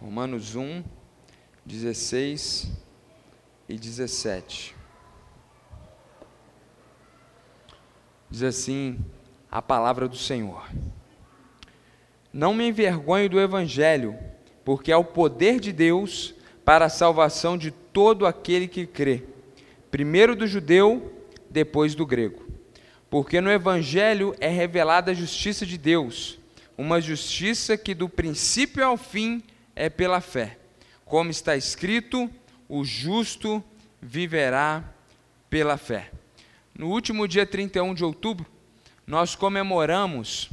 Romanos 1, 16 e 17. Diz assim a palavra do Senhor: Não me envergonho do Evangelho, porque é o poder de Deus para a salvação de todo aquele que crê, primeiro do judeu, depois do grego. Porque no Evangelho é revelada a justiça de Deus, uma justiça que do princípio ao fim é pela fé. Como está escrito, o justo viverá pela fé. No último dia 31 de outubro, nós comemoramos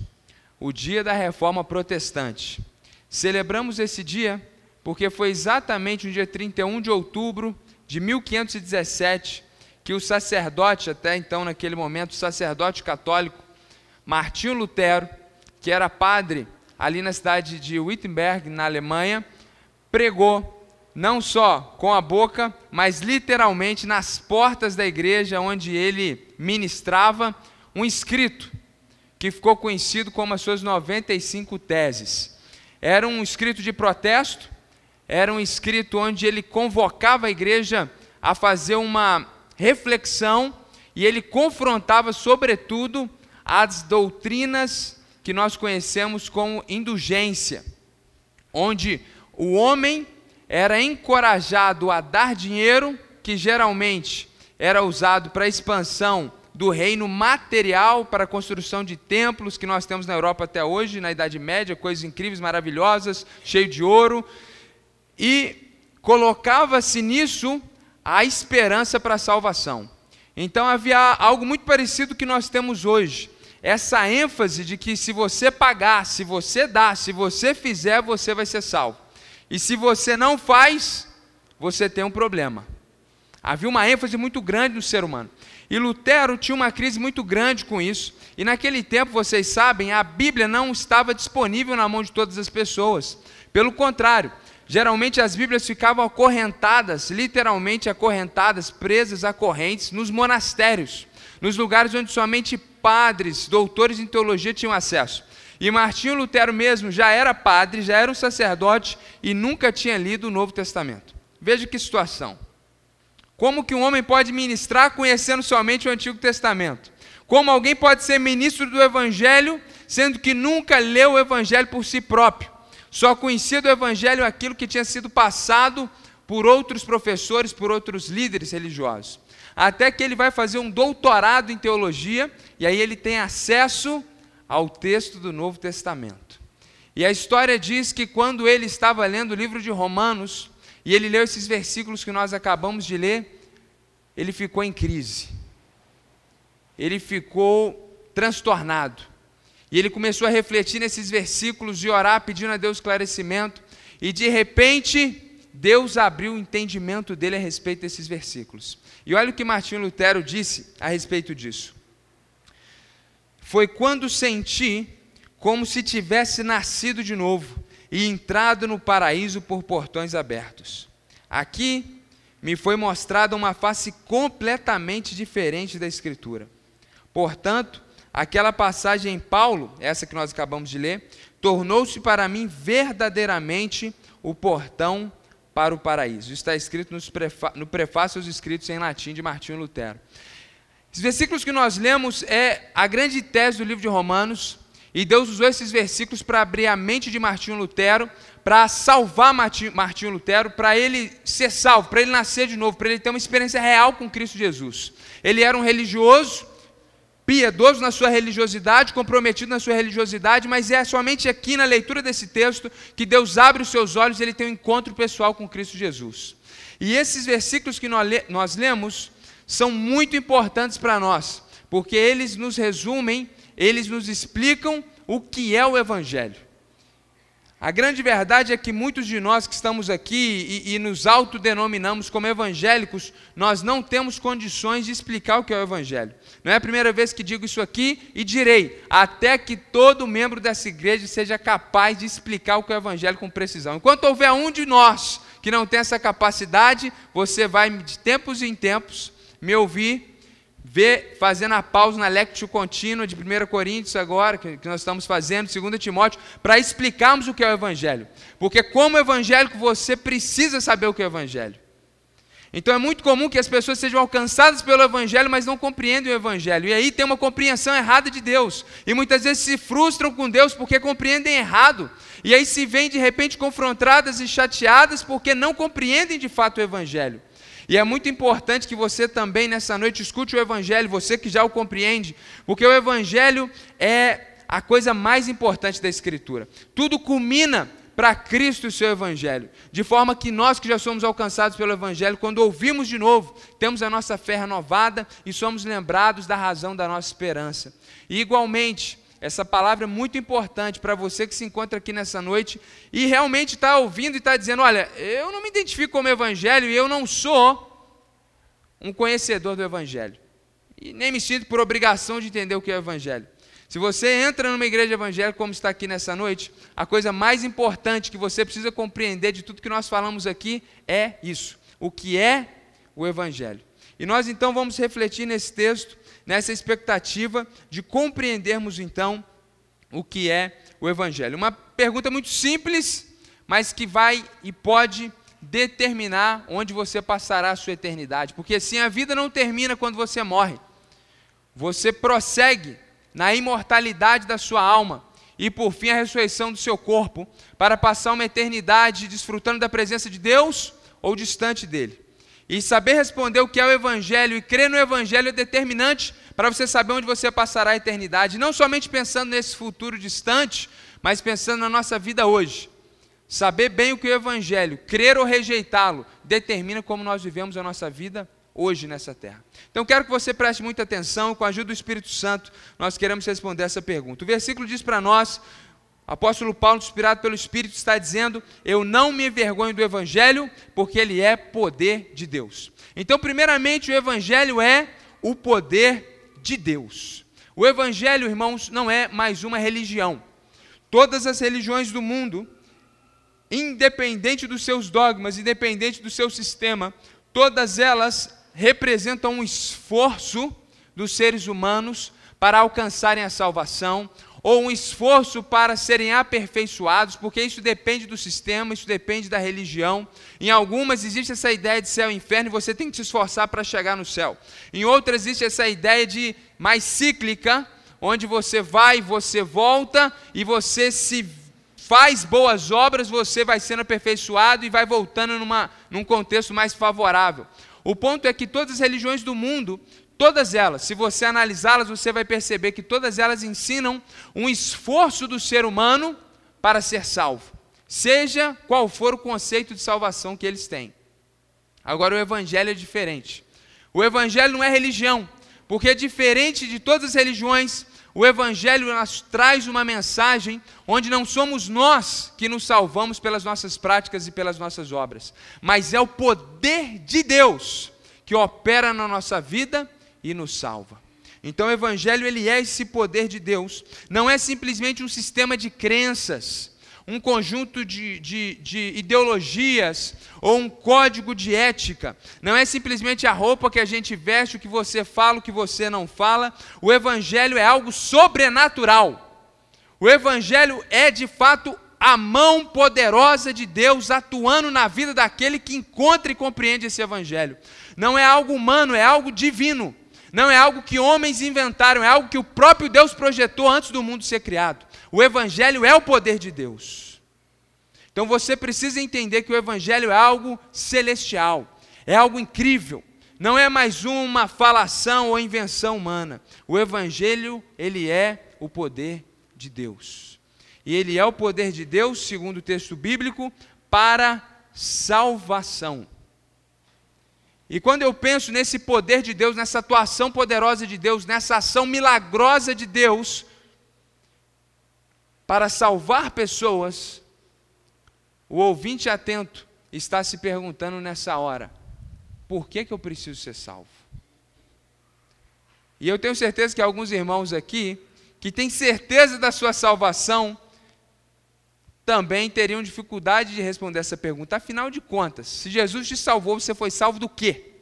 o dia da reforma protestante. Celebramos esse dia porque foi exatamente no dia 31 de outubro de 1517 que o sacerdote, até então naquele momento, o sacerdote católico Martinho Lutero, que era padre ali na cidade de Wittenberg, na Alemanha, pregou não só com a boca, mas literalmente nas portas da igreja onde ele ministrava, um escrito que ficou conhecido como as suas 95 teses. Era um escrito de protesto, era um escrito onde ele convocava a igreja a fazer uma reflexão e ele confrontava, sobretudo, as doutrinas que nós conhecemos como indulgência, onde o homem era encorajado a dar dinheiro, que geralmente era usado para a expansão do reino material, para a construção de templos que nós temos na Europa até hoje, na Idade Média, coisas incríveis, maravilhosas, cheio de ouro, e colocava-se nisso a esperança para a salvação. Então havia algo muito parecido que nós temos hoje. Essa ênfase de que se você pagar, se você dar, se você fizer, você vai ser salvo. E se você não faz, você tem um problema. Havia uma ênfase muito grande no ser humano. E Lutero tinha uma crise muito grande com isso. E naquele tempo, vocês sabem, a Bíblia não estava disponível na mão de todas as pessoas. Pelo contrário, geralmente as Bíblias ficavam acorrentadas, literalmente acorrentadas, presas a correntes, nos monastérios, nos lugares onde somente padres, doutores em teologia tinham acesso. E Martinho Lutero mesmo já era padre, já era um sacerdote e nunca tinha lido o Novo Testamento. Veja que situação. Como que um homem pode ministrar conhecendo somente o Antigo Testamento? Como alguém pode ser ministro do Evangelho sendo que nunca leu o Evangelho por si próprio? Só conhecia do Evangelho aquilo que tinha sido passado por outros professores, por outros líderes religiosos. Até que ele vai fazer um doutorado em teologia e aí ele tem acesso ao texto do Novo Testamento. E a história diz que quando ele estava lendo o livro de Romanos, e ele leu esses versículos que nós acabamos de ler, ele ficou em crise. Ele ficou transtornado. E ele começou a refletir nesses versículos e orar, pedindo a Deus esclarecimento. E de repente, Deus abriu o entendimento dele a respeito desses versículos. E olha o que Martinho Lutero disse a respeito disso foi quando senti como se tivesse nascido de novo e entrado no paraíso por portões abertos. Aqui me foi mostrada uma face completamente diferente da Escritura. Portanto, aquela passagem em Paulo, essa que nós acabamos de ler, tornou-se para mim verdadeiramente o portão para o paraíso. Está escrito no prefácio aos escritos em latim de Martinho Lutero. Os versículos que nós lemos é a grande tese do livro de Romanos, e Deus usou esses versículos para abrir a mente de Martinho Lutero, para salvar Martinho Lutero, para ele ser salvo, para ele nascer de novo, para ele ter uma experiência real com Cristo Jesus. Ele era um religioso, piedoso na sua religiosidade, comprometido na sua religiosidade, mas é somente aqui na leitura desse texto que Deus abre os seus olhos e ele tem um encontro pessoal com Cristo Jesus. E esses versículos que nós lemos são muito importantes para nós, porque eles nos resumem, eles nos explicam o que é o Evangelho. A grande verdade é que muitos de nós que estamos aqui e, e, nos autodenominamos como evangélicos, nós não temos condições de explicar o que é o Evangelho. Não é a primeira vez que digo isso aqui e direi, até que todo membro dessa igreja seja capaz de explicar o que é o Evangelho com precisão. Enquanto houver um de nós que não tem essa capacidade, você vai de tempos em tempos me ouvir ver, fazendo a pausa na lectio contínua de 1 Coríntios agora, que, que nós estamos fazendo, 2 Timóteo, para explicarmos o que é o Evangelho. Porque como evangélico você precisa saber o que é o Evangelho. Então é muito comum que as pessoas sejam alcançadas pelo Evangelho, mas não compreendem o Evangelho. E aí tem uma compreensão errada de Deus. E muitas vezes se frustram com Deus porque compreendem errado. E aí se veem de repente confrontadas e chateadas porque não compreendem de fato o Evangelho. E é muito importante que você também nessa noite escute o Evangelho, você que já o compreende, porque o Evangelho é a coisa mais importante da Escritura. Tudo culmina para Cristo e o seu Evangelho. De forma que nós que já somos alcançados pelo Evangelho, quando ouvimos de novo, temos a nossa fé renovada e somos lembrados da razão da nossa esperança. E igualmente, essa palavra é muito importante para você que se encontra aqui nessa noite e realmente está ouvindo e está dizendo: olha, eu não me identifico como evangelho e eu não sou um conhecedor do evangelho. E nem me sinto por obrigação de entender o que é o evangelho. Se você entra numa igreja evangélica como está aqui nessa noite, a coisa mais importante que você precisa compreender de tudo que nós falamos aqui é isso: o que é o evangelho. E nós então vamos refletir nesse texto nessa expectativa de compreendermos então o que é o Evangelho. Uma pergunta muito simples, mas que vai e pode determinar onde você passará a sua eternidade. Porque assim a vida não termina quando você morre. Você prossegue na imortalidade da sua alma e por fim a ressurreição do seu corpo para passar uma eternidade desfrutando da presença de Deus ou distante dele. E saber responder o que é o Evangelho e crer no Evangelho é determinante para você saber onde você passará a eternidade. Não somente pensando nesse futuro distante, mas pensando na nossa vida hoje. Saber bem o que é o Evangelho, crer ou rejeitá-lo, determina como nós vivemos a nossa vida hoje nessa terra. Então quero que você preste muita atenção, com a ajuda do Espírito Santo, nós queremos responder essa pergunta. O versículo diz para nós apóstolo Paulo, inspirado pelo Espírito, está dizendo: Eu não me envergonho do Evangelho, porque ele é poder de Deus. Então, primeiramente, o Evangelho é o poder de Deus. O Evangelho, irmãos, não é mais uma religião. Todas as religiões do mundo, independente dos seus dogmas, independente do seu sistema, todas elas representam um esforço dos seres humanos para alcançarem a salvação, ou um esforço para serem aperfeiçoados, porque isso depende do sistema, isso depende da religião. Em algumas existe essa ideia de céu e inferno e você tem que se esforçar para chegar no céu. Em outras existe essa ideia de mais cíclica, onde você vai, você volta e você se faz boas obras, você vai sendo aperfeiçoado e vai voltando numa, num contexto mais favorável. O ponto é que todas as religiões do mundo Todas elas, se você analisá-las, você vai perceber que todas elas ensinam um esforço do ser humano para ser salvo, seja qual for o conceito de salvação que eles têm. Agora, o Evangelho é diferente. O Evangelho não é religião, porque diferente de todas as religiões, o Evangelho nos traz uma mensagem onde não somos nós que nos salvamos pelas nossas práticas e pelas nossas obras, mas é o poder de Deus que opera na nossa vida e nos salva. Então o evangelho ele é esse poder de Deus, não é simplesmente um sistema de crenças, um conjunto de, de, de, ideologias ou um código de ética. Não é simplesmente a roupa que a gente veste, o que você fala, o que você não fala. O Evangelho é algo sobrenatural. O Evangelho é de fato a mão poderosa de Deus atuando na vida daquele que encontra e compreende esse Evangelho. Não é algo humano, é algo divino. Não é algo que homens inventaram, é algo que o próprio Deus projetou antes do mundo ser criado. O Evangelho é o poder de Deus. Então você precisa entender que o Evangelho é algo celestial, é algo incrível. Não é mais uma falação ou invenção humana. O Evangelho, ele é o poder de Deus. E ele é o poder de Deus, segundo o texto bíblico, para salvação. E quando eu penso nesse poder de Deus, nessa atuação poderosa de Deus, nessa ação milagrosa de Deus para salvar pessoas, o ouvinte atento está se perguntando nessa hora: por que, que eu preciso ser salvo? E eu tenho certeza que alguns irmãos aqui, que têm certeza da sua salvação, também teriam dificuldade de responder essa pergunta. Afinal de contas, se Jesus te salvou, você foi salvo do quê?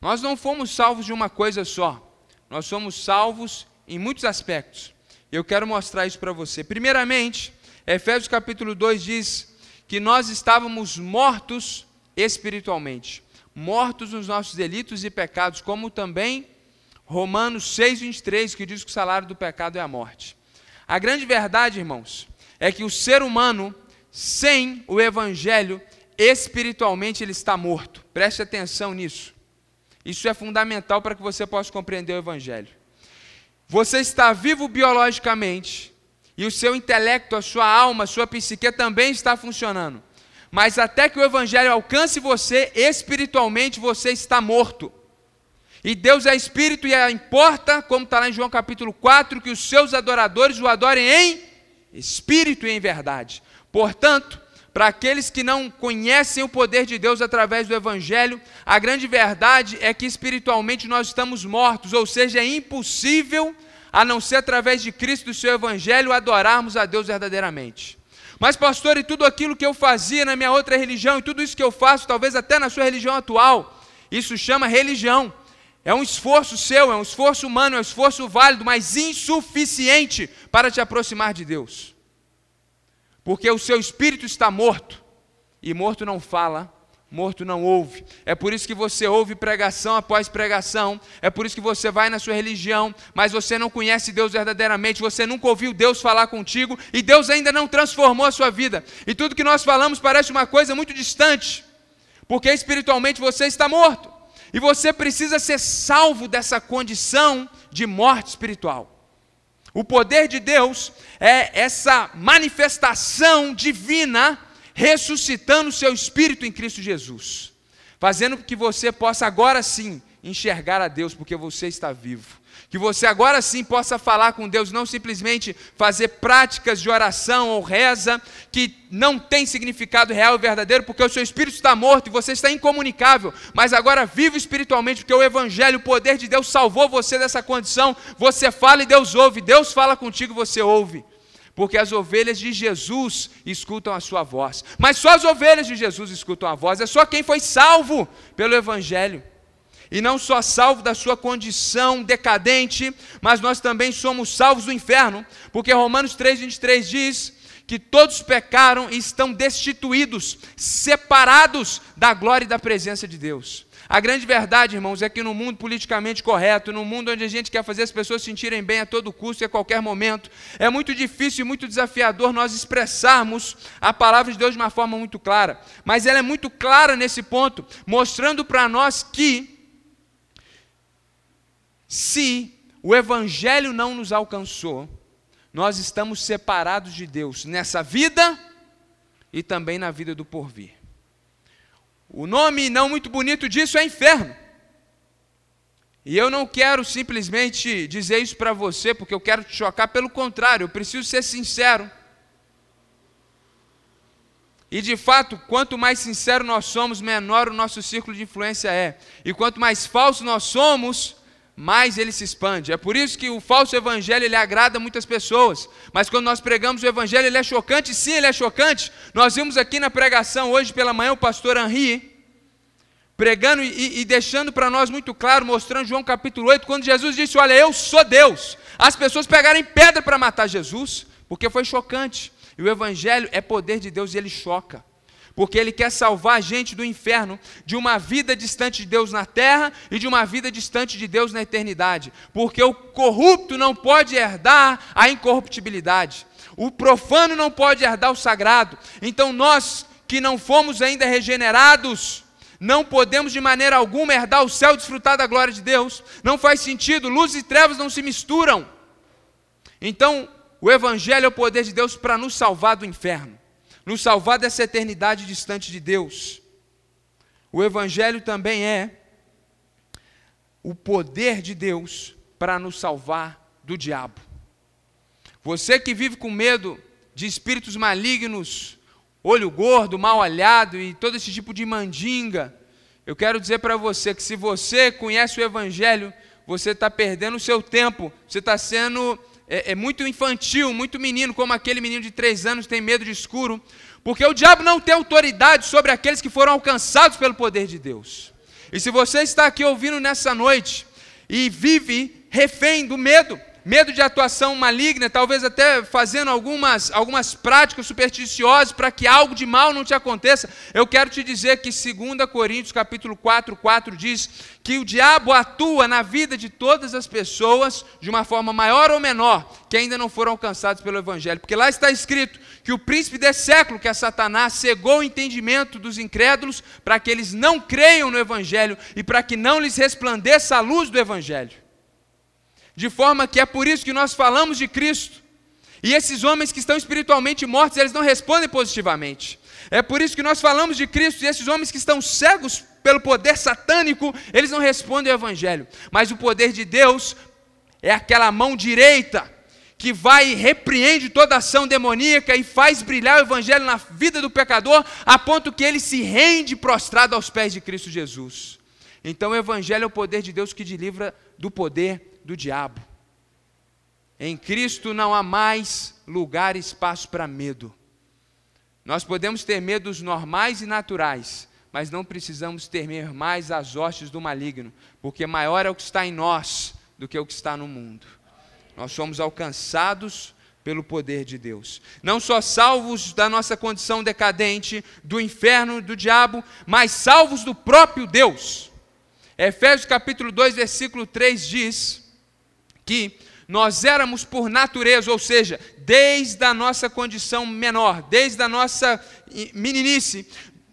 Nós não fomos salvos de uma coisa só. Nós somos salvos em muitos aspectos. Eu quero mostrar isso para você. Primeiramente, Efésios capítulo 2 diz que nós estávamos mortos espiritualmente, mortos nos nossos delitos e pecados, como também Romanos 6, 23, que diz que o salário do pecado é a morte. A grande verdade, irmãos, é que o ser humano, sem o evangelho, espiritualmente ele está morto. Preste atenção nisso. Isso é fundamental para que você possa compreender o evangelho. Você está vivo biologicamente, e o seu intelecto, a sua alma, a sua psique também está funcionando. Mas até que o evangelho alcance você, espiritualmente você está morto. E Deus é espírito e é, importa, como está lá em João capítulo 4, que os seus adoradores o adorem em espírito e em verdade. Portanto, para aqueles que não conhecem o poder de Deus através do Evangelho, a grande verdade é que espiritualmente nós estamos mortos, ou seja, é impossível, a não ser através de Cristo e do seu Evangelho, adorarmos a Deus verdadeiramente. Mas, pastor, e tudo aquilo que eu fazia na minha outra religião, e tudo isso que eu faço, talvez até na sua religião atual, isso chama religião. É um esforço seu, é um esforço humano, é um esforço válido, mas insuficiente para te aproximar de Deus porque o seu espírito está morto, e morto não fala, morto não ouve. É por isso que você ouve pregação após pregação, é por isso que você vai na sua religião, mas você não conhece Deus verdadeiramente, você nunca ouviu Deus falar contigo, e Deus ainda não transformou a sua vida. E tudo que nós falamos parece uma coisa muito distante, porque espiritualmente você está morto. E você precisa ser salvo dessa condição de morte espiritual. O poder de Deus é essa manifestação divina ressuscitando o seu espírito em Cristo Jesus, fazendo que você possa agora sim enxergar a Deus, porque você está vivo. Que você agora sim possa falar com Deus, não simplesmente fazer práticas de oração ou reza que não tem significado real e verdadeiro, porque o seu espírito está morto e você está incomunicável, mas agora vive espiritualmente, porque o Evangelho, o poder de Deus salvou você dessa condição. Você fala e Deus ouve, Deus fala contigo e você ouve. Porque as ovelhas de Jesus escutam a sua voz. Mas só as ovelhas de Jesus escutam a voz, é só quem foi salvo pelo Evangelho. E não só salvo da sua condição decadente, mas nós também somos salvos do inferno, porque Romanos 3,23 diz que todos pecaram e estão destituídos, separados da glória e da presença de Deus. A grande verdade, irmãos, é que no mundo politicamente correto, no mundo onde a gente quer fazer as pessoas se sentirem bem a todo custo e a qualquer momento, é muito difícil e muito desafiador nós expressarmos a palavra de Deus de uma forma muito clara. Mas ela é muito clara nesse ponto, mostrando para nós que se o Evangelho não nos alcançou, nós estamos separados de Deus nessa vida e também na vida do porvir. O nome não muito bonito disso é inferno. E eu não quero simplesmente dizer isso para você porque eu quero te chocar, pelo contrário, eu preciso ser sincero. E de fato, quanto mais sincero nós somos, menor o nosso círculo de influência é. E quanto mais falso nós somos, mais ele se expande. É por isso que o falso evangelho ele agrada muitas pessoas. Mas quando nós pregamos o evangelho, ele é chocante. Sim, ele é chocante. Nós vimos aqui na pregação hoje pela manhã o pastor Henri pregando e, e deixando para nós muito claro, mostrando João capítulo 8, quando Jesus disse: Olha, eu sou Deus. As pessoas pegaram pedra para matar Jesus, porque foi chocante. E o evangelho é poder de Deus e ele choca porque Ele quer salvar a gente do inferno, de uma vida distante de Deus na terra e de uma vida distante de Deus na eternidade, porque o corrupto não pode herdar a incorruptibilidade, o profano não pode herdar o sagrado, então nós que não fomos ainda regenerados, não podemos de maneira alguma herdar o céu e desfrutar da glória de Deus, não faz sentido, luz e trevas não se misturam. Então, o Evangelho é o poder de Deus para nos salvar do inferno nos salvar dessa eternidade distante de Deus. O Evangelho também é o poder de Deus para nos salvar do diabo. Você que vive com medo de espíritos malignos, olho gordo, mal olhado e todo esse tipo de mandinga, eu quero dizer para você que se você conhece o Evangelho, você está perdendo o seu tempo, você está sendo é, é muito infantil, muito menino, como aquele menino de três anos tem medo de escuro, porque o diabo não tem autoridade sobre aqueles que foram alcançados pelo poder de Deus. E se você está aqui ouvindo nessa noite e vive refém do medo, medo de atuação maligna, talvez até fazendo algumas, algumas práticas supersticiosas para que algo de mal não te aconteça, eu quero te dizer que 2 Coríntios capítulo 4, 4 diz que o diabo atua na vida de todas as pessoas de uma forma maior ou menor, que ainda não foram alcançados pelo Evangelho. Porque lá está escrito que o príncipe desse século, que é Satanás, cegou o entendimento dos incrédulos para que eles não creiam no Evangelho e para que não lhes resplandeça a luz do Evangelho de forma que é por isso que nós falamos de Cristo. E esses homens que estão espiritualmente mortos, eles não respondem positivamente. É por isso que nós falamos de Cristo e esses homens que estão cegos pelo poder satânico, eles não respondem ao Evangelho. Mas o poder de Deus é aquela mão direita que vai e repreende toda ação demoníaca e faz brilhar o Evangelho na vida do pecador, a ponto que ele se rende prostrado aos pés de Cristo Jesus. Então o Evangelho é o poder de Deus que te livra do poder do diabo. Em Cristo não há mais lugar e espaço para medo. Nós podemos ter medos normais e naturais, mas não precisamos temer mais as hostes do maligno, porque maior é o que está em nós do que o que está no mundo. Nós somos alcançados pelo poder de Deus. Não só salvos da nossa condição decadente, do inferno, do diabo, mas salvos do próprio Deus. Efésios capítulo 2, versículo 3 diz: que nós éramos por natureza, ou seja, desde a nossa condição menor, desde a nossa meninice,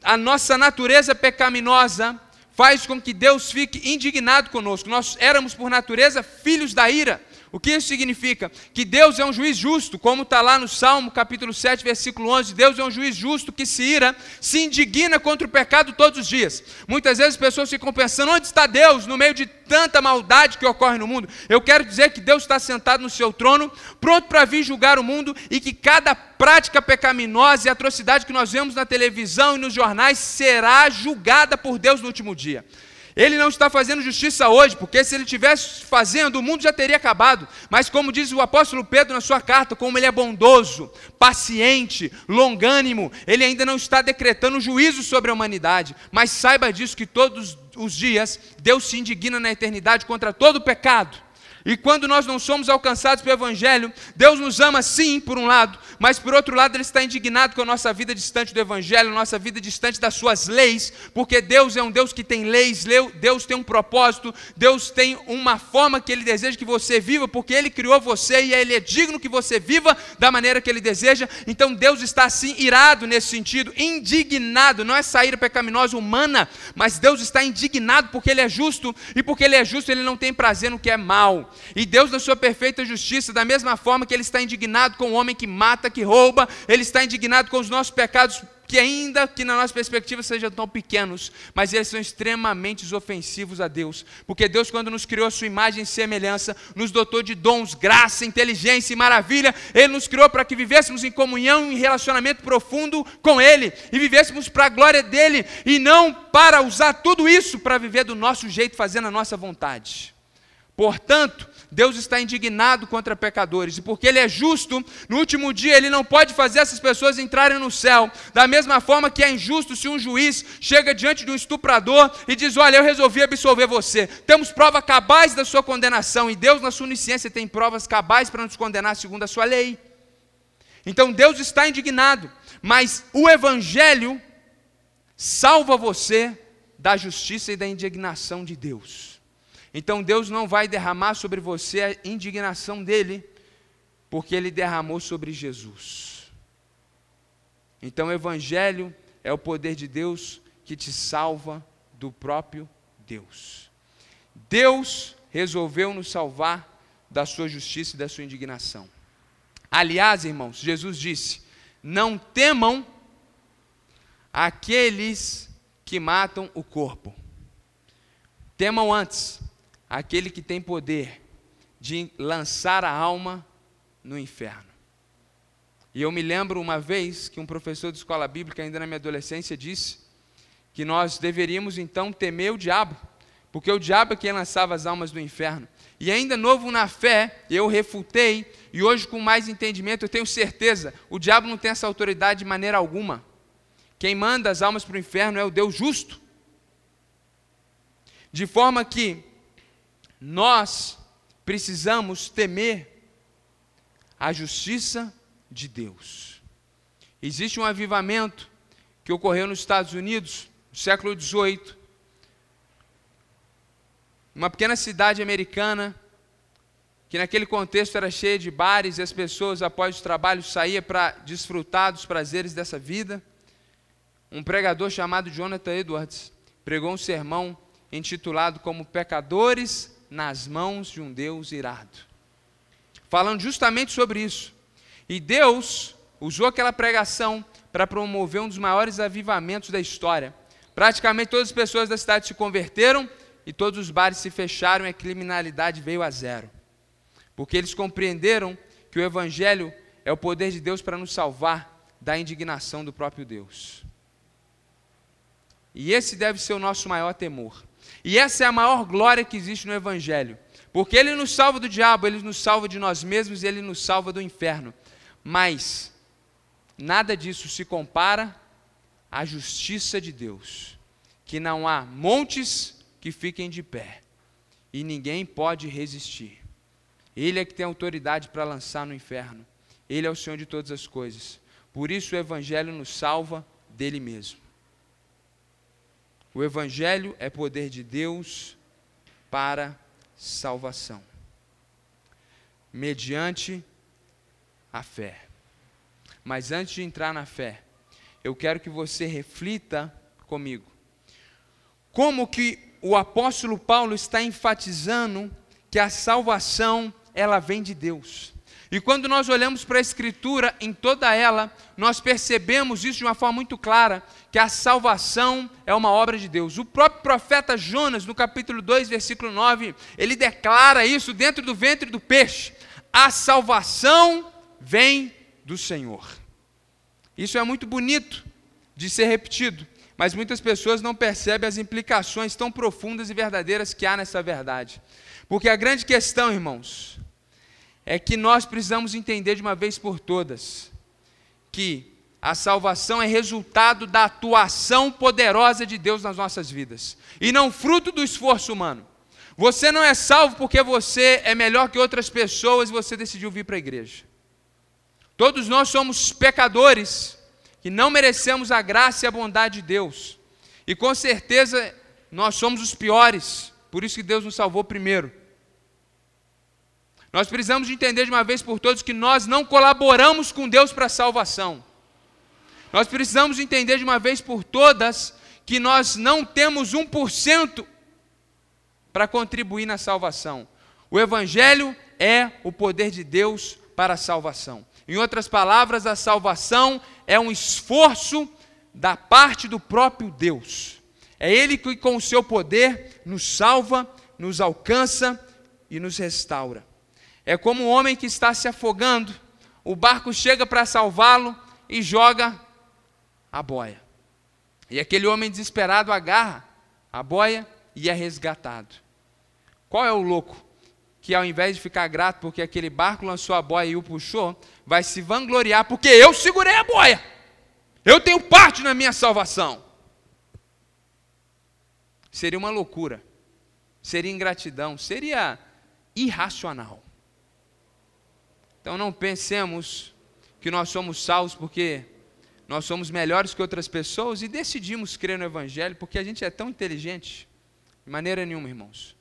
a nossa natureza pecaminosa faz com que Deus fique indignado conosco. Nós éramos por natureza filhos da ira. O que isso significa? Que Deus é um juiz justo, como está lá no Salmo capítulo 7, versículo 11. Deus é um juiz justo que se ira, se indigna contra o pecado todos os dias. Muitas vezes as pessoas ficam pensando: onde está Deus no meio de tanta maldade que ocorre no mundo? Eu quero dizer que Deus está sentado no seu trono, pronto para vir julgar o mundo e que cada prática pecaminosa e atrocidade que nós vemos na televisão e nos jornais será julgada por Deus no último dia. Ele não está fazendo justiça hoje, porque se ele estivesse fazendo, o mundo já teria acabado. Mas, como diz o apóstolo Pedro na sua carta, como ele é bondoso, paciente, longânimo, ele ainda não está decretando juízo sobre a humanidade. Mas saiba disso que todos os dias Deus se indigna na eternidade contra todo o pecado. E quando nós não somos alcançados pelo Evangelho, Deus nos ama sim, por um lado, mas por outro lado, Ele está indignado com a nossa vida distante do Evangelho, nossa vida distante das Suas leis, porque Deus é um Deus que tem leis, Deus tem um propósito, Deus tem uma forma que Ele deseja que você viva, porque Ele criou você e Ele é digno que você viva da maneira que Ele deseja. Então Deus está assim irado nesse sentido, indignado, não é saída pecaminosa humana, mas Deus está indignado porque Ele é justo, e porque Ele é justo, Ele não tem prazer no que é mal. E Deus, na sua perfeita justiça, da mesma forma que Ele está indignado com o homem que mata, que rouba, Ele está indignado com os nossos pecados, que ainda que na nossa perspectiva sejam tão pequenos, mas eles são extremamente ofensivos a Deus. Porque Deus, quando nos criou a sua imagem e semelhança, nos dotou de dons, graça, inteligência e maravilha, Ele nos criou para que vivêssemos em comunhão e relacionamento profundo com Ele, e vivêssemos para a glória dEle, e não para usar tudo isso para viver do nosso jeito, fazendo a nossa vontade. Portanto, Deus está indignado contra pecadores, e porque Ele é justo, no último dia Ele não pode fazer essas pessoas entrarem no céu. Da mesma forma que é injusto se um juiz chega diante de um estuprador e diz: Olha, eu resolvi absolver você. Temos prova cabais da sua condenação, e Deus, na sua onisciência, tem provas cabais para nos condenar segundo a sua lei. Então Deus está indignado, mas o Evangelho salva você da justiça e da indignação de Deus. Então Deus não vai derramar sobre você a indignação dele, porque ele derramou sobre Jesus. Então o Evangelho é o poder de Deus que te salva do próprio Deus. Deus resolveu nos salvar da sua justiça e da sua indignação. Aliás, irmãos, Jesus disse: Não temam aqueles que matam o corpo. Temam antes aquele que tem poder de lançar a alma no inferno. E eu me lembro uma vez que um professor de escola bíblica, ainda na minha adolescência, disse que nós deveríamos então temer o diabo, porque o diabo é quem lançava as almas do inferno. E ainda novo na fé, eu refutei, e hoje com mais entendimento, eu tenho certeza, o diabo não tem essa autoridade de maneira alguma. Quem manda as almas para o inferno é o Deus justo. De forma que nós precisamos temer a justiça de Deus. Existe um avivamento que ocorreu nos Estados Unidos, no século XVIII, uma pequena cidade americana, que naquele contexto era cheia de bares e as pessoas, após o trabalho, saíam para desfrutar dos prazeres dessa vida. Um pregador chamado Jonathan Edwards pregou um sermão intitulado como Pecadores nas mãos de um Deus irado. Falando justamente sobre isso. E Deus usou aquela pregação para promover um dos maiores avivamentos da história. Praticamente todas as pessoas da cidade se converteram e todos os bares se fecharam e a criminalidade veio a zero. Porque eles compreenderam que o Evangelho é o poder de Deus para nos salvar da indignação do próprio Deus. E esse deve ser o nosso maior temor. E essa é a maior glória que existe no Evangelho. Porque ele nos salva do diabo, ele nos salva de nós mesmos e ele nos salva do inferno. Mas nada disso se compara à justiça de Deus, que não há montes que fiquem de pé e ninguém pode resistir. Ele é que tem autoridade para lançar no inferno. Ele é o Senhor de todas as coisas. Por isso o Evangelho nos salva dele mesmo. O Evangelho é poder de Deus para salvação, mediante a fé. Mas antes de entrar na fé, eu quero que você reflita comigo. Como que o apóstolo Paulo está enfatizando que a salvação ela vem de Deus. E quando nós olhamos para a Escritura em toda ela, nós percebemos isso de uma forma muito clara, que a salvação é uma obra de Deus. O próprio profeta Jonas, no capítulo 2, versículo 9, ele declara isso dentro do ventre do peixe: a salvação vem do Senhor. Isso é muito bonito de ser repetido, mas muitas pessoas não percebem as implicações tão profundas e verdadeiras que há nessa verdade. Porque a grande questão, irmãos, é que nós precisamos entender de uma vez por todas que a salvação é resultado da atuação poderosa de Deus nas nossas vidas e não fruto do esforço humano. Você não é salvo porque você é melhor que outras pessoas e você decidiu vir para a igreja. Todos nós somos pecadores que não merecemos a graça e a bondade de Deus. E com certeza nós somos os piores, por isso que Deus nos salvou primeiro. Nós precisamos entender de uma vez por todas que nós não colaboramos com Deus para a salvação. Nós precisamos entender de uma vez por todas que nós não temos 1% para contribuir na salvação. O Evangelho é o poder de Deus para a salvação. Em outras palavras, a salvação é um esforço da parte do próprio Deus. É Ele que, com o seu poder, nos salva, nos alcança e nos restaura. É como um homem que está se afogando, o barco chega para salvá-lo e joga a boia. E aquele homem desesperado agarra a boia e é resgatado. Qual é o louco que ao invés de ficar grato porque aquele barco lançou a boia e o puxou, vai se vangloriar porque eu segurei a boia. Eu tenho parte na minha salvação. Seria uma loucura. Seria ingratidão, seria irracional. Então não pensemos que nós somos salvos porque nós somos melhores que outras pessoas e decidimos crer no Evangelho porque a gente é tão inteligente. De maneira nenhuma, irmãos.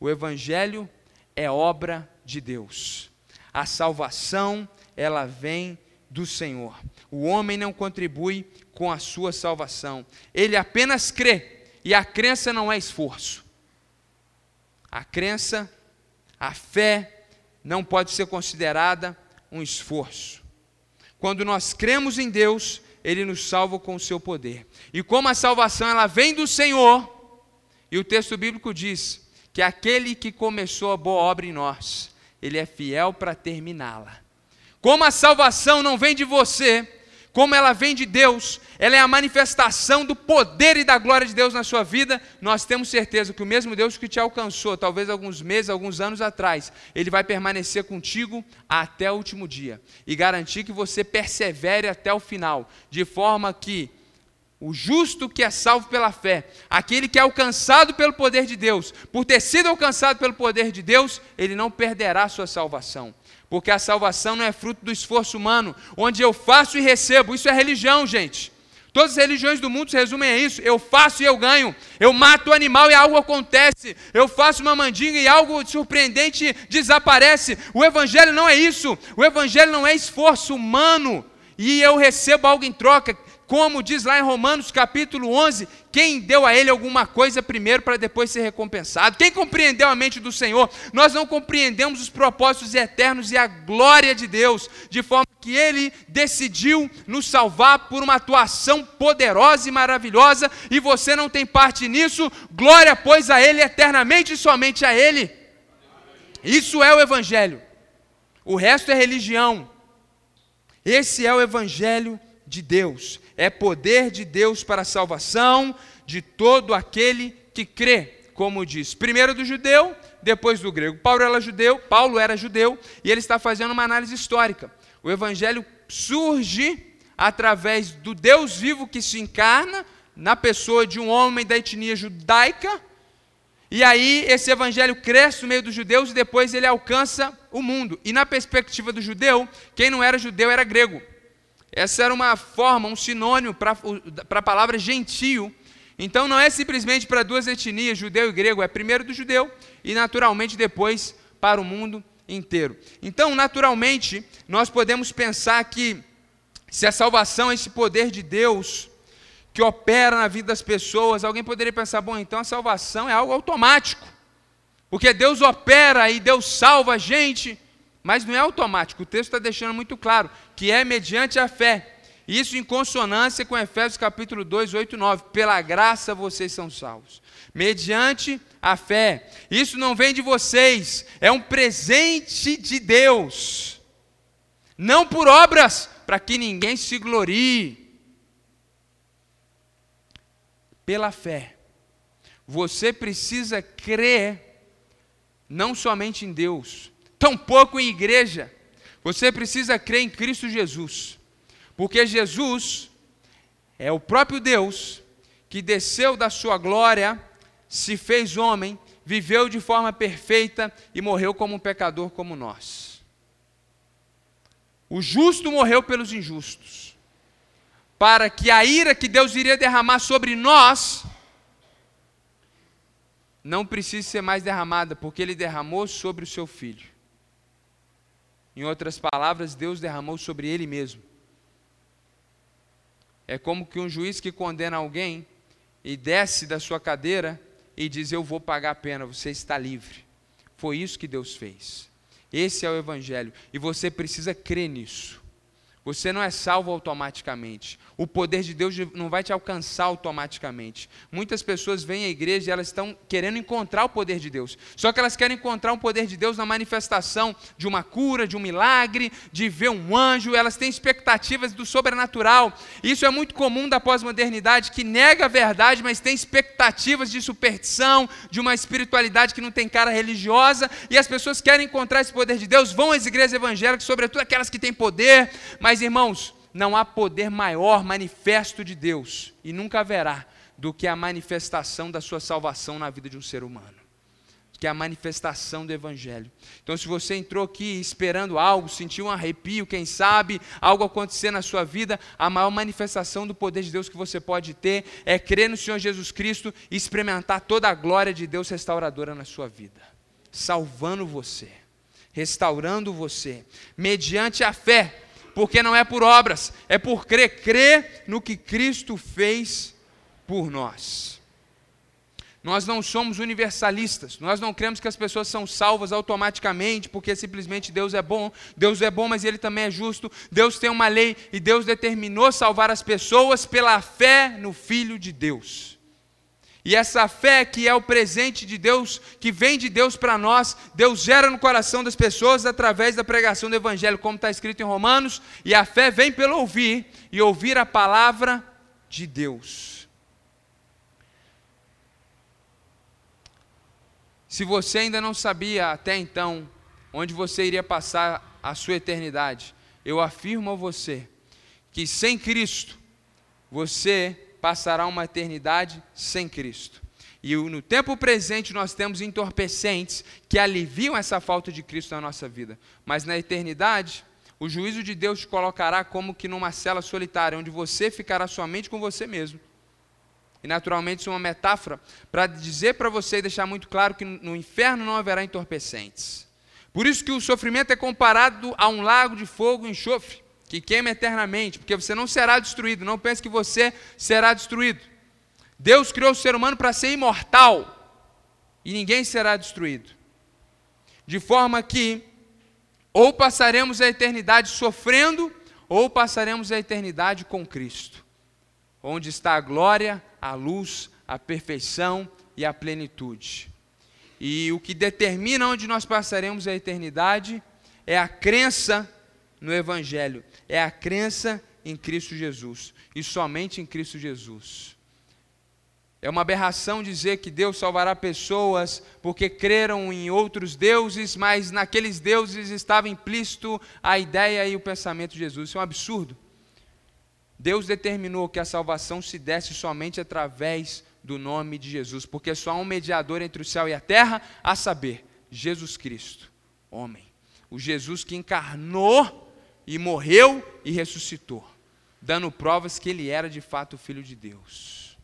O Evangelho é obra de Deus. A salvação, ela vem do Senhor. O homem não contribui com a sua salvação. Ele apenas crê. E a crença não é esforço. A crença, a fé, não pode ser considerada um esforço. Quando nós cremos em Deus, Ele nos salva com o seu poder. E como a salvação ela vem do Senhor, e o texto bíblico diz que aquele que começou a boa obra em nós, Ele é fiel para terminá-la. Como a salvação não vem de você, como ela vem de Deus, ela é a manifestação do poder e da glória de Deus na sua vida, nós temos certeza que o mesmo Deus que te alcançou, talvez alguns meses, alguns anos atrás, ele vai permanecer contigo até o último dia e garantir que você persevere até o final, de forma que o justo que é salvo pela fé, aquele que é alcançado pelo poder de Deus, por ter sido alcançado pelo poder de Deus, ele não perderá a sua salvação. Porque a salvação não é fruto do esforço humano, onde eu faço e recebo. Isso é religião, gente. Todas as religiões do mundo se resumem a isso. Eu faço e eu ganho. Eu mato o animal e algo acontece. Eu faço uma mandinga e algo surpreendente desaparece. O Evangelho não é isso. O Evangelho não é esforço humano. E eu recebo algo em troca como diz lá em Romanos capítulo 11, quem deu a ele alguma coisa primeiro para depois ser recompensado? Quem compreendeu a mente do Senhor? Nós não compreendemos os propósitos eternos e a glória de Deus, de forma que ele decidiu nos salvar por uma atuação poderosa e maravilhosa, e você não tem parte nisso. Glória, pois, a ele eternamente e somente a ele. Isso é o evangelho. O resto é religião. Esse é o evangelho de Deus é poder de Deus para a salvação de todo aquele que crê, como diz, primeiro do judeu, depois do grego. Paulo era judeu, Paulo era judeu, e ele está fazendo uma análise histórica. O evangelho surge através do Deus vivo que se encarna na pessoa de um homem da etnia judaica. E aí esse evangelho cresce no meio dos judeus e depois ele alcança o mundo. E na perspectiva do judeu, quem não era judeu era grego. Essa era uma forma, um sinônimo para a palavra gentio. Então não é simplesmente para duas etnias, judeu e grego, é primeiro do judeu e naturalmente depois para o mundo inteiro. Então, naturalmente, nós podemos pensar que se a salvação é esse poder de Deus que opera na vida das pessoas, alguém poderia pensar, bom, então a salvação é algo automático. Porque Deus opera e Deus salva a gente mas não é automático, o texto está deixando muito claro que é mediante a fé. Isso em consonância com Efésios capítulo 2, 8 e 9. Pela graça vocês são salvos. Mediante a fé. Isso não vem de vocês, é um presente de Deus. Não por obras, para que ninguém se glorie. Pela fé. Você precisa crer não somente em Deus, tampouco em igreja. Você precisa crer em Cristo Jesus, porque Jesus é o próprio Deus que desceu da sua glória, se fez homem, viveu de forma perfeita e morreu como um pecador como nós. O justo morreu pelos injustos, para que a ira que Deus iria derramar sobre nós não precise ser mais derramada, porque ele derramou sobre o seu filho. Em outras palavras, Deus derramou sobre ele mesmo. É como que um juiz que condena alguém e desce da sua cadeira e diz: Eu vou pagar a pena, você está livre. Foi isso que Deus fez. Esse é o Evangelho. E você precisa crer nisso. Você não é salvo automaticamente. O poder de Deus não vai te alcançar automaticamente. Muitas pessoas vêm à igreja e elas estão querendo encontrar o poder de Deus. Só que elas querem encontrar o poder de Deus na manifestação de uma cura, de um milagre, de ver um anjo. Elas têm expectativas do sobrenatural. Isso é muito comum da pós-modernidade que nega a verdade, mas tem expectativas de superstição, de uma espiritualidade que não tem cara religiosa. E as pessoas querem encontrar esse poder de Deus, vão às igrejas evangélicas, sobretudo aquelas que têm poder, mas mas, irmãos, não há poder maior manifesto de Deus, e nunca haverá, do que a manifestação da sua salvação na vida de um ser humano. Que é a manifestação do Evangelho. Então, se você entrou aqui esperando algo, sentiu um arrepio, quem sabe, algo acontecer na sua vida, a maior manifestação do poder de Deus que você pode ter é crer no Senhor Jesus Cristo e experimentar toda a glória de Deus restauradora na sua vida, salvando você, restaurando você, mediante a fé porque não é por obras, é por crer, crer no que Cristo fez por nós. Nós não somos universalistas, nós não cremos que as pessoas são salvas automaticamente, porque simplesmente Deus é bom. Deus é bom, mas Ele também é justo. Deus tem uma lei e Deus determinou salvar as pessoas pela fé no Filho de Deus. E essa fé que é o presente de Deus, que vem de Deus para nós, Deus gera no coração das pessoas através da pregação do Evangelho, como está escrito em Romanos, e a fé vem pelo ouvir, e ouvir a palavra de Deus. Se você ainda não sabia até então onde você iria passar a sua eternidade, eu afirmo a você que sem Cristo, você passará uma eternidade sem Cristo. E no tempo presente nós temos entorpecentes que aliviam essa falta de Cristo na nossa vida. Mas na eternidade, o juízo de Deus te colocará como que numa cela solitária, onde você ficará somente com você mesmo. E naturalmente isso é uma metáfora para dizer para você e deixar muito claro que no inferno não haverá entorpecentes. Por isso que o sofrimento é comparado a um lago de fogo e enxofre, que queima eternamente, porque você não será destruído, não pense que você será destruído. Deus criou o ser humano para ser imortal, e ninguém será destruído. De forma que ou passaremos a eternidade sofrendo, ou passaremos a eternidade com Cristo, onde está a glória, a luz, a perfeição e a plenitude. E o que determina onde nós passaremos a eternidade é a crença no Evangelho, é a crença em Cristo Jesus, e somente em Cristo Jesus. É uma aberração dizer que Deus salvará pessoas porque creram em outros deuses, mas naqueles deuses estava implícito a ideia e o pensamento de Jesus. Isso é um absurdo. Deus determinou que a salvação se desse somente através do nome de Jesus, porque só há um mediador entre o céu e a terra, a saber, Jesus Cristo, homem. O Jesus que encarnou e morreu e ressuscitou, dando provas que ele era de fato o Filho de Deus.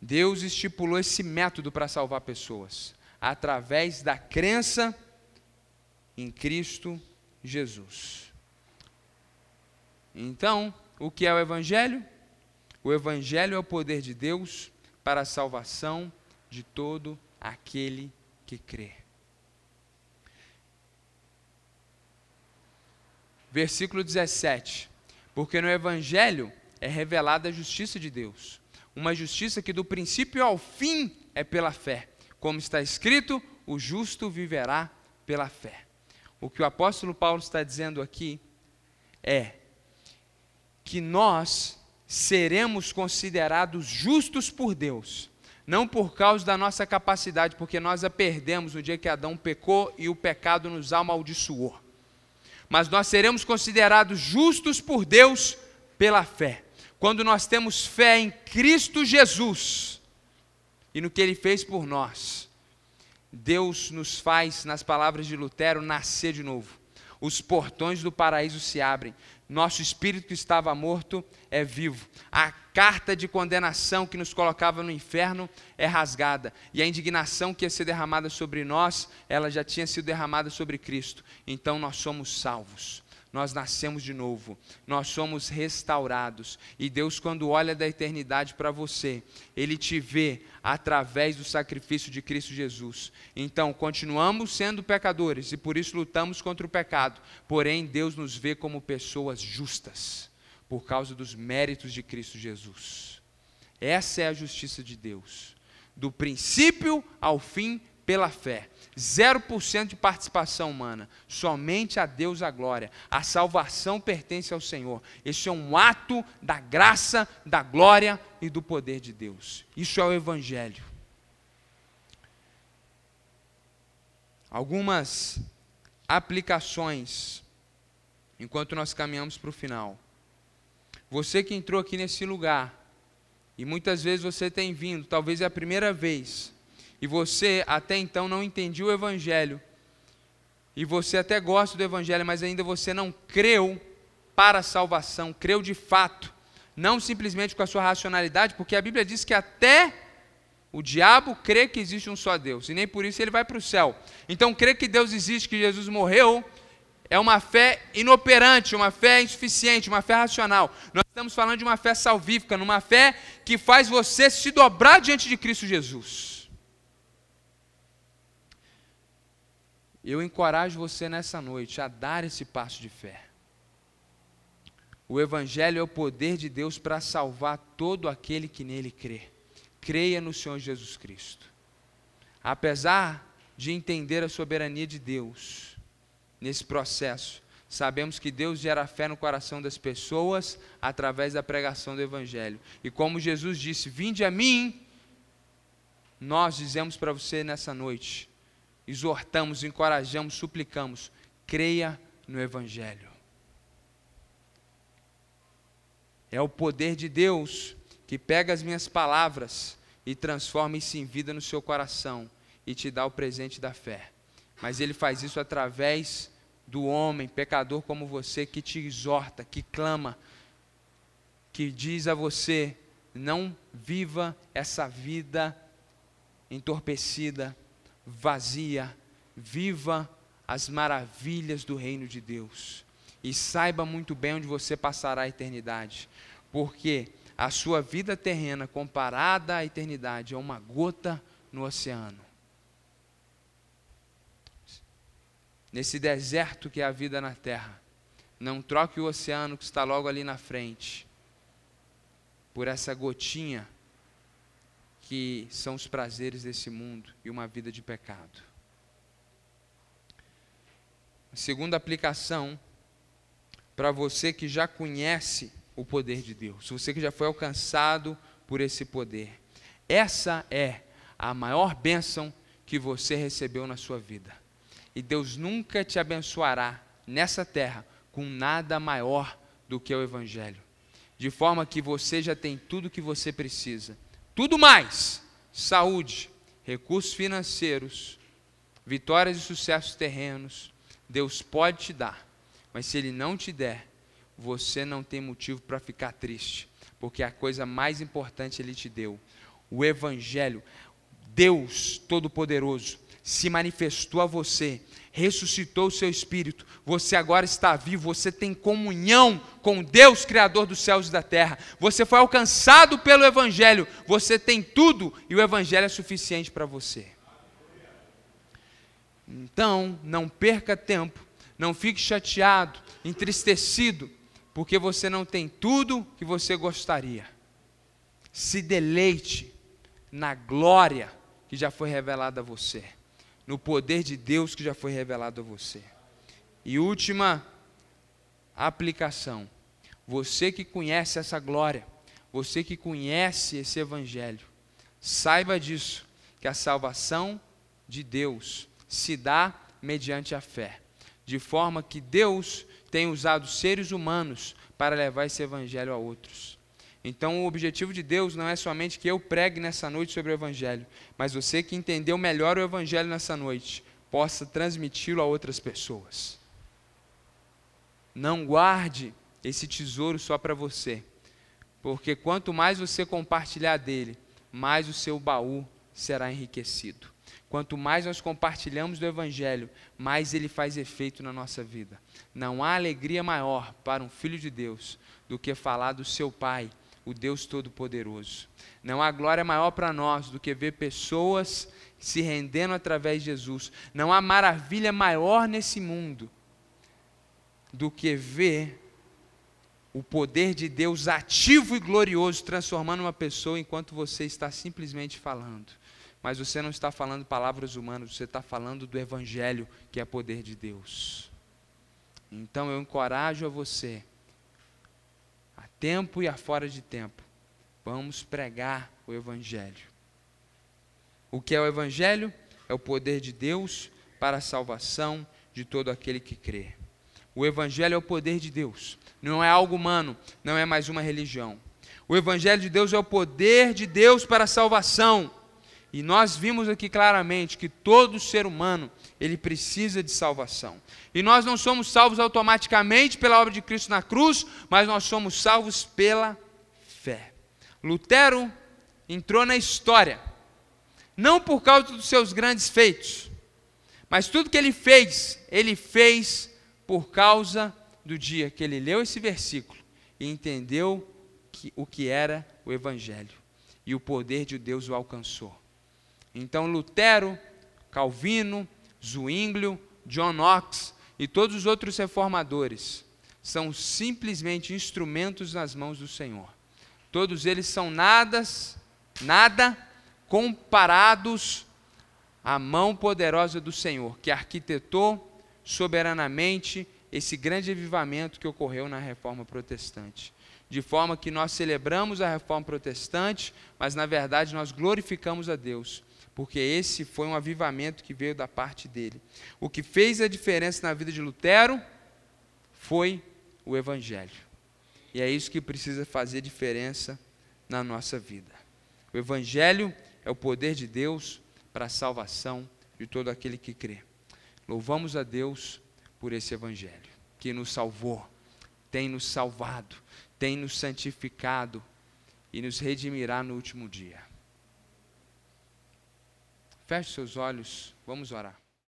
Deus estipulou esse método para salvar pessoas, através da crença em Cristo Jesus. Então, o que é o Evangelho? O Evangelho é o poder de Deus para a salvação de todo aquele que crê. Versículo 17: Porque no Evangelho é revelada a justiça de Deus uma justiça que do princípio ao fim é pela fé. Como está escrito, o justo viverá pela fé. O que o apóstolo Paulo está dizendo aqui é que nós seremos considerados justos por Deus, não por causa da nossa capacidade, porque nós a perdemos no dia que Adão pecou e o pecado nos amaldiçoou. Mas nós seremos considerados justos por Deus pela fé quando nós temos fé em Cristo Jesus e no que Ele fez por nós, Deus nos faz, nas palavras de Lutero, nascer de novo. Os portões do paraíso se abrem. Nosso espírito que estava morto é vivo. A carta de condenação que nos colocava no inferno é rasgada. E a indignação que ia ser derramada sobre nós, ela já tinha sido derramada sobre Cristo. Então nós somos salvos nós nascemos de novo, nós somos restaurados. E Deus, quando olha da eternidade para você, Ele te vê através do sacrifício de Cristo Jesus. Então, continuamos sendo pecadores e por isso lutamos contra o pecado, porém, Deus nos vê como pessoas justas, por causa dos méritos de Cristo Jesus. Essa é a justiça de Deus, do princípio ao fim, pela fé. 0% de participação humana, somente a Deus a glória. A salvação pertence ao Senhor. Esse é um ato da graça, da glória e do poder de Deus. Isso é o Evangelho. Algumas aplicações, enquanto nós caminhamos para o final. Você que entrou aqui nesse lugar, e muitas vezes você tem vindo, talvez é a primeira vez e você até então não entendia o Evangelho, e você até gosta do Evangelho, mas ainda você não creu para a salvação, creu de fato, não simplesmente com a sua racionalidade, porque a Bíblia diz que até o diabo crê que existe um só Deus, e nem por isso ele vai para o céu. Então, crer que Deus existe, que Jesus morreu, é uma fé inoperante, uma fé insuficiente, uma fé racional. Nós estamos falando de uma fé salvífica, numa fé que faz você se dobrar diante de Cristo Jesus. Eu encorajo você nessa noite a dar esse passo de fé. O Evangelho é o poder de Deus para salvar todo aquele que nele crê. Creia no Senhor Jesus Cristo. Apesar de entender a soberania de Deus nesse processo, sabemos que Deus gera fé no coração das pessoas através da pregação do Evangelho. E como Jesus disse: Vinde a mim, nós dizemos para você nessa noite: exortamos, encorajamos, suplicamos, creia no Evangelho. É o poder de Deus que pega as minhas palavras e transforma isso em vida no seu coração e te dá o presente da fé. Mas ele faz isso através do homem, pecador como você, que te exorta, que clama, que diz a você: não viva essa vida entorpecida, vazia, viva as maravilhas do reino de Deus. E saiba muito bem onde você passará a eternidade, porque a sua vida terrena comparada à eternidade é uma gota no oceano. Nesse deserto que é a vida na terra, não troque o oceano que está logo ali na frente por essa gotinha que são os prazeres desse mundo e uma vida de pecado. A segunda aplicação para você que já conhece o poder de Deus, você que já foi alcançado por esse poder. Essa é a maior bênção que você recebeu na sua vida. E Deus nunca te abençoará nessa terra com nada maior do que o Evangelho. De forma que você já tem tudo o que você precisa. Tudo mais: saúde, recursos financeiros, vitórias e sucessos terrenos. Deus pode te dar. Mas se Ele não te der, você não tem motivo para ficar triste, porque a coisa mais importante Ele te deu. O Evangelho, Deus Todo-Poderoso, se manifestou a você, ressuscitou o seu espírito, você agora está vivo, você tem comunhão com Deus, Criador dos céus e da terra, você foi alcançado pelo Evangelho, você tem tudo e o Evangelho é suficiente para você. Então, não perca tempo, não fique chateado, entristecido, porque você não tem tudo que você gostaria. Se deleite na glória que já foi revelada a você, no poder de Deus que já foi revelado a você. E última aplicação: você que conhece essa glória, você que conhece esse evangelho, saiba disso, que a salvação de Deus se dá mediante a fé, de forma que Deus tem usado seres humanos para levar esse evangelho a outros. Então, o objetivo de Deus não é somente que eu pregue nessa noite sobre o evangelho, mas você que entendeu melhor o evangelho nessa noite, possa transmiti-lo a outras pessoas. Não guarde esse tesouro só para você, porque quanto mais você compartilhar dele, mais o seu baú será enriquecido. Quanto mais nós compartilhamos do Evangelho, mais ele faz efeito na nossa vida. Não há alegria maior para um filho de Deus do que falar do seu Pai, o Deus Todo-Poderoso. Não há glória maior para nós do que ver pessoas se rendendo através de Jesus. Não há maravilha maior nesse mundo do que ver o poder de Deus ativo e glorioso transformando uma pessoa enquanto você está simplesmente falando mas você não está falando palavras humanas, você está falando do Evangelho, que é poder de Deus. Então eu encorajo a você, tempo e a fora de tempo, vamos pregar o Evangelho. O que é o Evangelho? É o poder de Deus para a salvação de todo aquele que crê. O Evangelho é o poder de Deus, não é algo humano, não é mais uma religião. O Evangelho de Deus é o poder de Deus para a salvação e nós vimos aqui claramente que todo ser humano, ele precisa de salvação. E nós não somos salvos automaticamente pela obra de Cristo na cruz, mas nós somos salvos pela fé. Lutero entrou na história, não por causa dos seus grandes feitos, mas tudo que ele fez, ele fez por causa do dia que ele leu esse versículo e entendeu que, o que era o Evangelho. E o poder de Deus o alcançou. Então Lutero, Calvino, Zwinglio, John Knox e todos os outros reformadores são simplesmente instrumentos nas mãos do Senhor. Todos eles são nadas, nada comparados à mão poderosa do Senhor, que arquitetou soberanamente esse grande avivamento que ocorreu na reforma protestante. De forma que nós celebramos a reforma protestante, mas na verdade nós glorificamos a Deus, porque esse foi um avivamento que veio da parte dele. O que fez a diferença na vida de Lutero foi o Evangelho. E é isso que precisa fazer diferença na nossa vida. O Evangelho é o poder de Deus para a salvação de todo aquele que crê. Louvamos a Deus por esse Evangelho, que nos salvou, tem nos salvado, tem nos santificado e nos redimirá no último dia. Feche seus olhos, vamos orar.